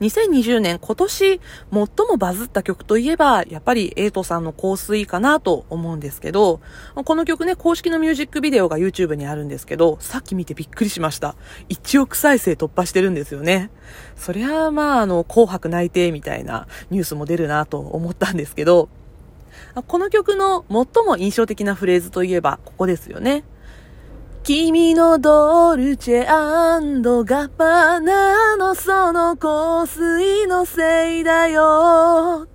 2020年今年最もバズった曲といえば、やっぱりエイトさんの香水かなと思うんですけど、この曲ね、公式のミュージックビデオが YouTube にあるんですけど、さっき見てびっくりしました。1億再生突破してるんですよね。そりゃあ、まあ、あの、紅白内定みたいなニュースも出るなと思ったんですけど、この曲の最も印象的なフレーズといえば、ここですよね。君のドルチェガッバナのその香水のせいだよ。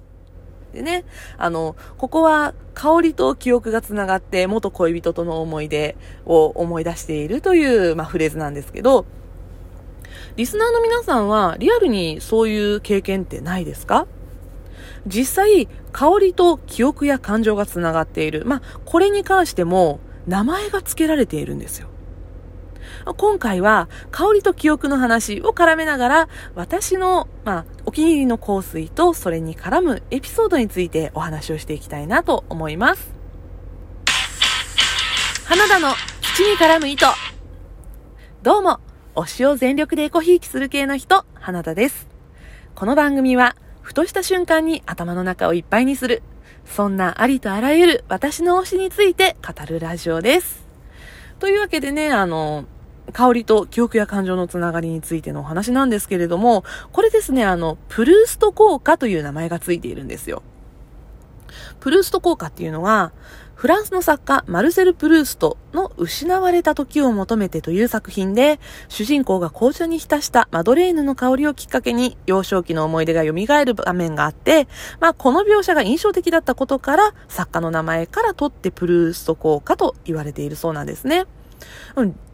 でね、あの、ここは香りと記憶がつながって元恋人との思い出を思い出しているという、まあ、フレーズなんですけど、リスナーの皆さんはリアルにそういう経験ってないですか？実際、香りと記憶や感情がつながっている。まあ、これに関しても、名前が付けられているんですよ。今回は香りと記憶の話を絡めながら私の、まあ、お気に入りの香水とそれに絡むエピソードについてお話をしていきたいなと思います。花田の土に絡む糸。どうも、推しを全力でエコひいきする系の人、花田です。この番組は、ふとした瞬間に頭の中をいっぱいにする、そんなありとあらゆる私の推しについて語るラジオです。というわけでね、あの、香りと記憶や感情のつながりについてのお話なんですけれども、これですね、あの、プルースト効果という名前がついているんですよ。プルースト効果っていうのは、フランスの作家マルセル・プルーストの失われた時を求めてという作品で、主人公が紅茶に浸したマドレーヌの香りをきっかけに幼少期の思い出が蘇る場面があって、まあこの描写が印象的だったことから作家の名前から取ってプルースト効果と言われているそうなんですね。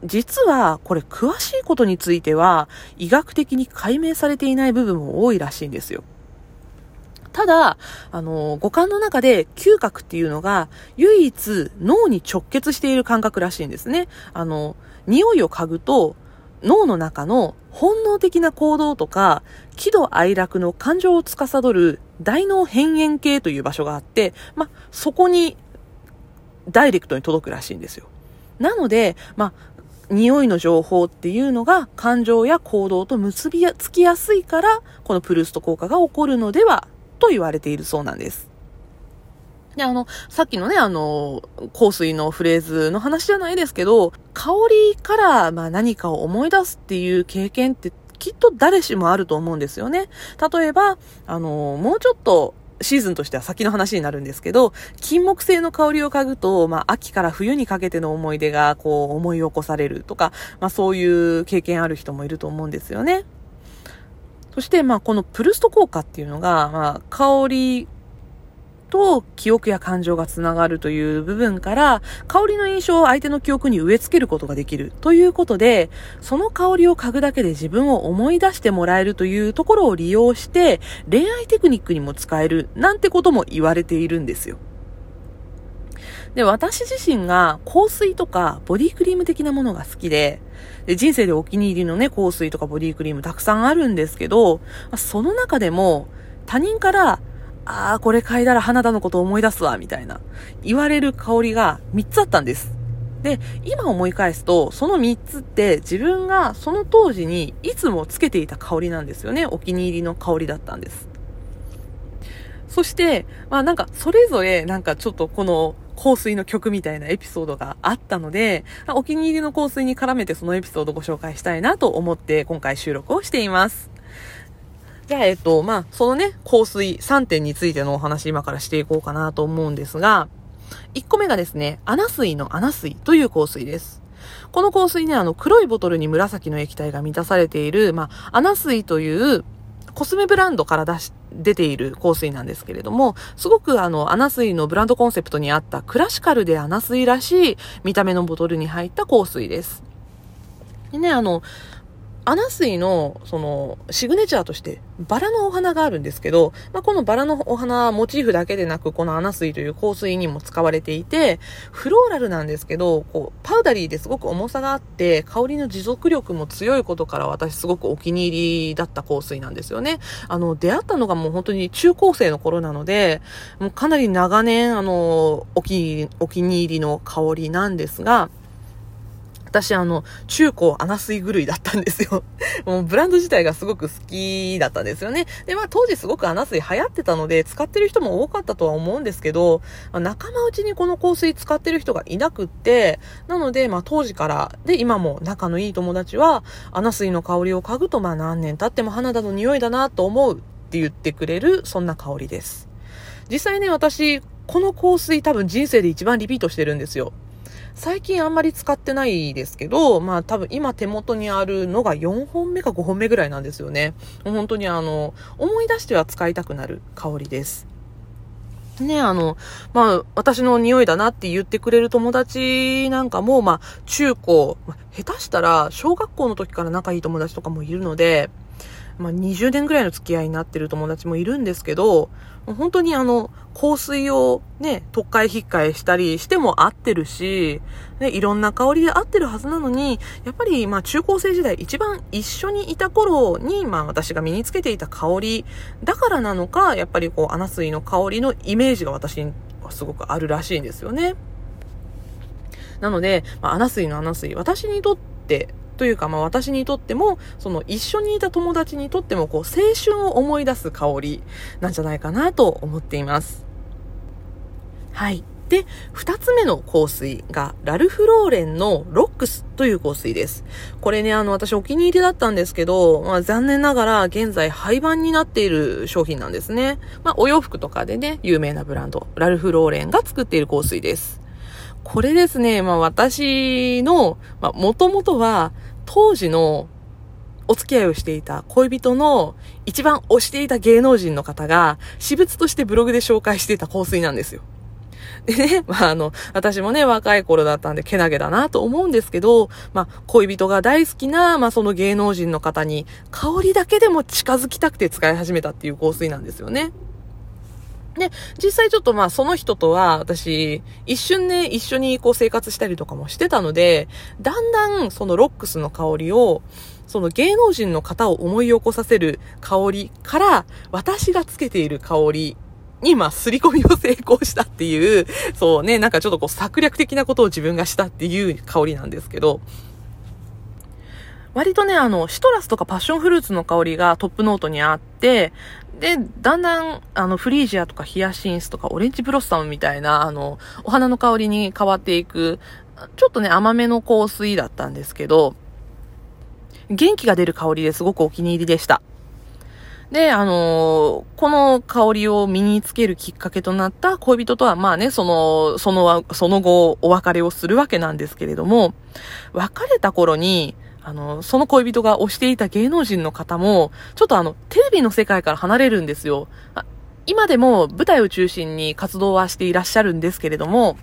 実はこれ詳しいことについては医学的に解明されていない部分も多いらしいんですよ。ただ、あの、五感の中で嗅覚っていうのが唯一脳に直結している感覚らしいんですね。あの、匂いを嗅ぐと脳の中の本能的な行動とか喜怒哀楽の感情を司る大脳辺縁系という場所があって、まそこにダイレクトに届くらしいんですよ。なので、まあ、匂いの情報っていうのが感情や行動と結びつきやすいから、このプルースト効果が起こるのではと言われているそうなんです。で、あの、さっきのね、あの、香水のフレーズの話じゃないですけど、香りから、まあ何かを思い出すっていう経験ってきっと誰しもあると思うんですよね。例えば、あの、もうちょっとシーズンとしては先の話になるんですけど、金木犀の香りを嗅ぐと、まあ、秋から冬にかけての思い出が、こう、思い起こされるとか、まあ、そういう経験ある人もいると思うんですよね。そして、まあ、このプルスト効果っていうのが、まあ、香りと記憶や感情がつながるという部分から、香りの印象を相手の記憶に植え付けることができるということで、その香りを嗅ぐだけで自分を思い出してもらえるというところを利用して、恋愛テクニックにも使えるなんてことも言われているんですよ。で、私自身が香水とかボディクリーム的なものが好きで、で人生でお気に入りのね、香水とかボディクリームたくさんあるんですけど、その中でも他人からああ、これ嗅いだら花田のこと思い出すわ、みたいな、言われる香りが3つあったんです。で、今思い返すと、その3つって自分がその当時にいつもつけていた香りなんですよね。お気に入りの香りだったんです。そして、まあなんかそれぞれなんかちょっとこの香水の曲みたいなエピソードがあったので、お気に入りの香水に絡めてそのエピソードをご紹介したいなと思って今回収録をしています。じゃあ、えっと、まあ、そのね、香水3点についてのお話今からしていこうかなと思うんですが、1個目がですね、アナ水のアナ水という香水です。この香水ね、あの、黒いボトルに紫の液体が満たされている、まあ、アナ水というコスメブランドから出し、出ている香水なんですけれども、すごくあの、 ANNA SUI のブランドコンセプトにあったクラシカルで ANNA SUI らしい見た目のボトルに入った香水です。でね、あの、 ANNA SUI の、その、シグネチャーとして、バラのお花があるんですけど、まあ、このバラのお花モチーフだけでなく、この ANNA SUI という香水にも使われていて、フローラルなんですけど、こう、パウダリーですごく重さがあって、香りの持続力も強いことから私すごくお気に入りだった香水なんですよね。あの、出会ったのがもう本当に中高生の頃なので、もうかなり長年、あの、お気お気に入りの香りなんですが、私あの、中高アナスイ狂いだったんですよ。もうブランド自体がすごく好きだったんですよね。で、まあ当時すごくアナスイ流行ってたので、使ってる人も多かったとは思うんですけど、ま、仲間内にこの香水使ってる人がいなくって、なので、まあ当時から、で、今も仲のいい友達は、アナスイの香りを嗅ぐと、まあ何年経っても花田の匂いだなと思うって言ってくれる、そんな香りです。実際ね、私、この香水多分人生で一番リピートしてるんですよ。最近あんまり使ってないですけど、まあ多分今手元にあるのが4本目か5本目ぐらいなんですよね。本当にあの、思い出しては使いたくなる香りです。ね、あの、まあ、私の匂いだなって言ってくれる友達なんかも、まあ、中高、下手したら小学校の時から仲いい友達とかもいるので、まあ、20年ぐらいの付き合いになってる友達もいるんですけど、本当にあの、香水をね、特会引っかえしたりしても合ってるし、ね、いろんな香りで合ってるはずなのに、やっぱりまあ中高生時代一番一緒にいた頃に、まあ私が身につけていた香りだからなのか、やっぱりこう、アナスイの香りのイメージが私にはすごくあるらしいんですよね。なので、まあ、アナスイのアナスイ、私にとってというか、まあ私にとっても、その一緒にいた友達にとっても、こう、青春を思い出す香りなんじゃないかなと思っています。はい。で、二つ目の香水が、ラルフローレンのロックスという香水です。これね、あの、私お気に入りだったんですけど、まあ残念ながら現在廃盤になっている商品なんですね。まあお洋服とかでね、有名なブランド、ラルフローレンが作っている香水です。これですね、まあ私の、まあもともとは当時のお付き合いをしていた恋人の一番推していた芸能人の方が私物としてブログで紹介していた香水なんですよ。でね、まあ、あの、私もね、若い頃だったんで、けなげだなと思うんですけど、まあ、恋人が大好きな、まあ、その芸能人の方に、香りだけでも近づきたくて使い始めたっていう香水なんですよね。で、実際ちょっとまあその人とは私、一瞬ね、一緒にこう生活したりとかもしてたので、だんだんそのロックスの香りを、その芸能人の方を思い起こさせる香りから、私がつけている香りに、まあ、すり込みを成功したっていう、そうね、なんかちょっとこう策略的なことを自分がしたっていう香りなんですけど、割とね、あの、シトラスとかパッションフルーツの香りがトップノートにあって、で、だんだん、あの、フリージアとかヒヤシンスとかオレンジブロッサムみたいな、あの、お花の香りに変わっていく、ちょっとね、甘めの香水だったんですけど、元気が出る香りですごくお気に入りでした。で、あのー、この香りを身につけるきっかけとなった恋人とは、まあね、その、その、その後、お別れをするわけなんですけれども、別れた頃に、あの、その恋人が推していた芸能人の方も、ちょっとあの、テレビの世界から離れるんですよ。今でも舞台を中心に活動はしていらっしゃるんですけれども、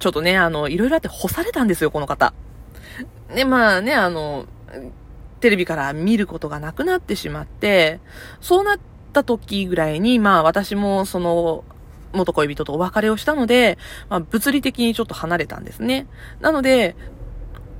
ちょっとね、あの、いろいろあって干されたんですよ、この方。で、まあね、あの、テレビから見ることがなくなってしまって、そうなった時ぐらいに、まあ私もその、元恋人とお別れをしたので、まあ物理的にちょっと離れたんですね。なので、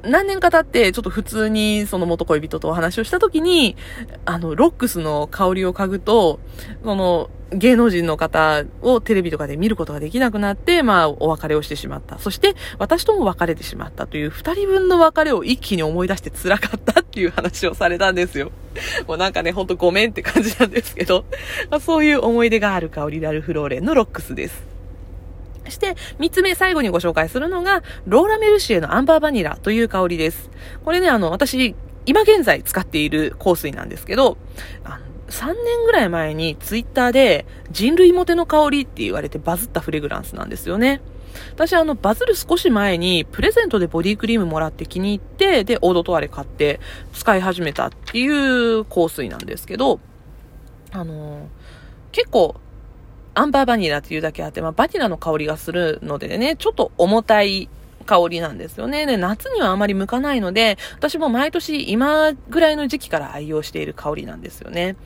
何年か経って、ちょっと普通にその元恋人とお話をした時に、あの、ロックスの香りを嗅ぐと、その、芸能人の方をテレビとかで見ることができなくなって、まあ、お別れをしてしまった。そして、私とも別れてしまったという二人分の別れを一気に思い出して辛かったっていう話をされたんですよ。もうなんかね、ほんとごめんって感じなんですけど、まあ、そういう思い出がある香りであるフローレンのロックスです。そして、三つ目最後にご紹介するのが、ローラ・メルシエのアンバーバニラという香りです。これね、あの、私、今現在使っている香水なんですけど、あの3年ぐらい前にツイッターで人類モテの香りって言われてバズったフレグランスなんですよね。私あのバズる少し前にプレゼントでボディクリームもらって気に入って、で、オードトワレ買って使い始めたっていう香水なんですけど、あのー、結構アンバーバニラっていうだけあって、まあ、バニラの香りがするのでね、ちょっと重たい香りなんですよね。で、夏にはあまり向かないので、私も毎年今ぐらいの時期から愛用している香りなんですよね。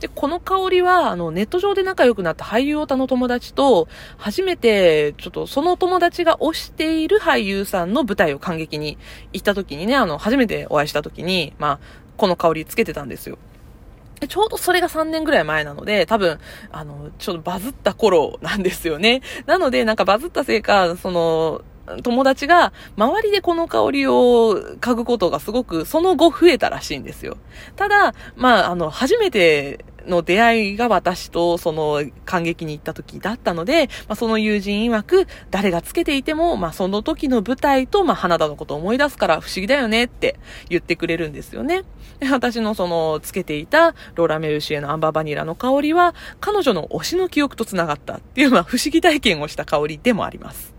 で、この香りは、あの、ネット上で仲良くなった俳優オタの友達と、初めて、ちょっとその友達が推している俳優さんの舞台を感激に行った時にね、あの、初めてお会いした時に、まあ、この香りつけてたんですよ。ちょうどそれが3年ぐらい前なので、多分、あの、ちょっとバズった頃なんですよね。なので、なんかバズったせいか、その、友達が周りでこの香りを嗅ぐことがすごくその後増えたらしいんですよ。ただ、まあ、あの、初めての出会いが私とその感激に行った時だったので、まあ、その友人曰く、誰がつけていても、まあ、その時の舞台と、まあ、花田のことを思い出すから不思議だよねって言ってくれるんですよね。で私のそのつけていたローラ・メルシエのアンバーバニラの香りは、彼女の推しの記憶と繋がったっていう、まあ、不思議体験をした香りでもあります。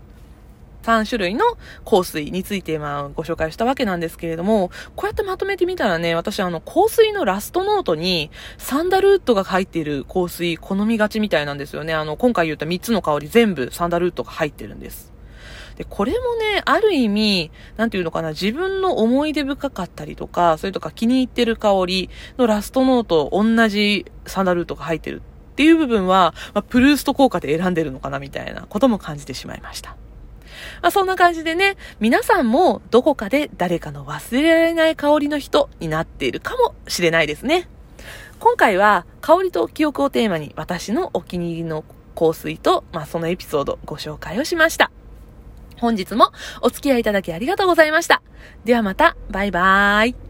3種類の香水についてまあご紹介したわけなんですけれども、こうやってまとめてみたらね、私あの香水のラストノートにサンダルウッドが入っている香水好みがちみたいなんですよね。あの今回言った3つの香り全部サンダルウッドが入ってるんです。で、これもね、ある意味、なんていうのかな、自分の思い出深かったりとか、それとか気に入ってる香りのラストノート同じサンダルウッドが入ってるっていう部分は、まあ、プルースト効果で選んでるのかなみたいなことも感じてしまいました。まあ、そんな感じでね、皆さんもどこかで誰かの忘れられない香りの人になっているかもしれないですね。今回は香りと記憶をテーマに私のお気に入りの香水と、まあ、そのエピソードご紹介をしました。本日もお付き合いいただきありがとうございました。ではまた、バイバーイ。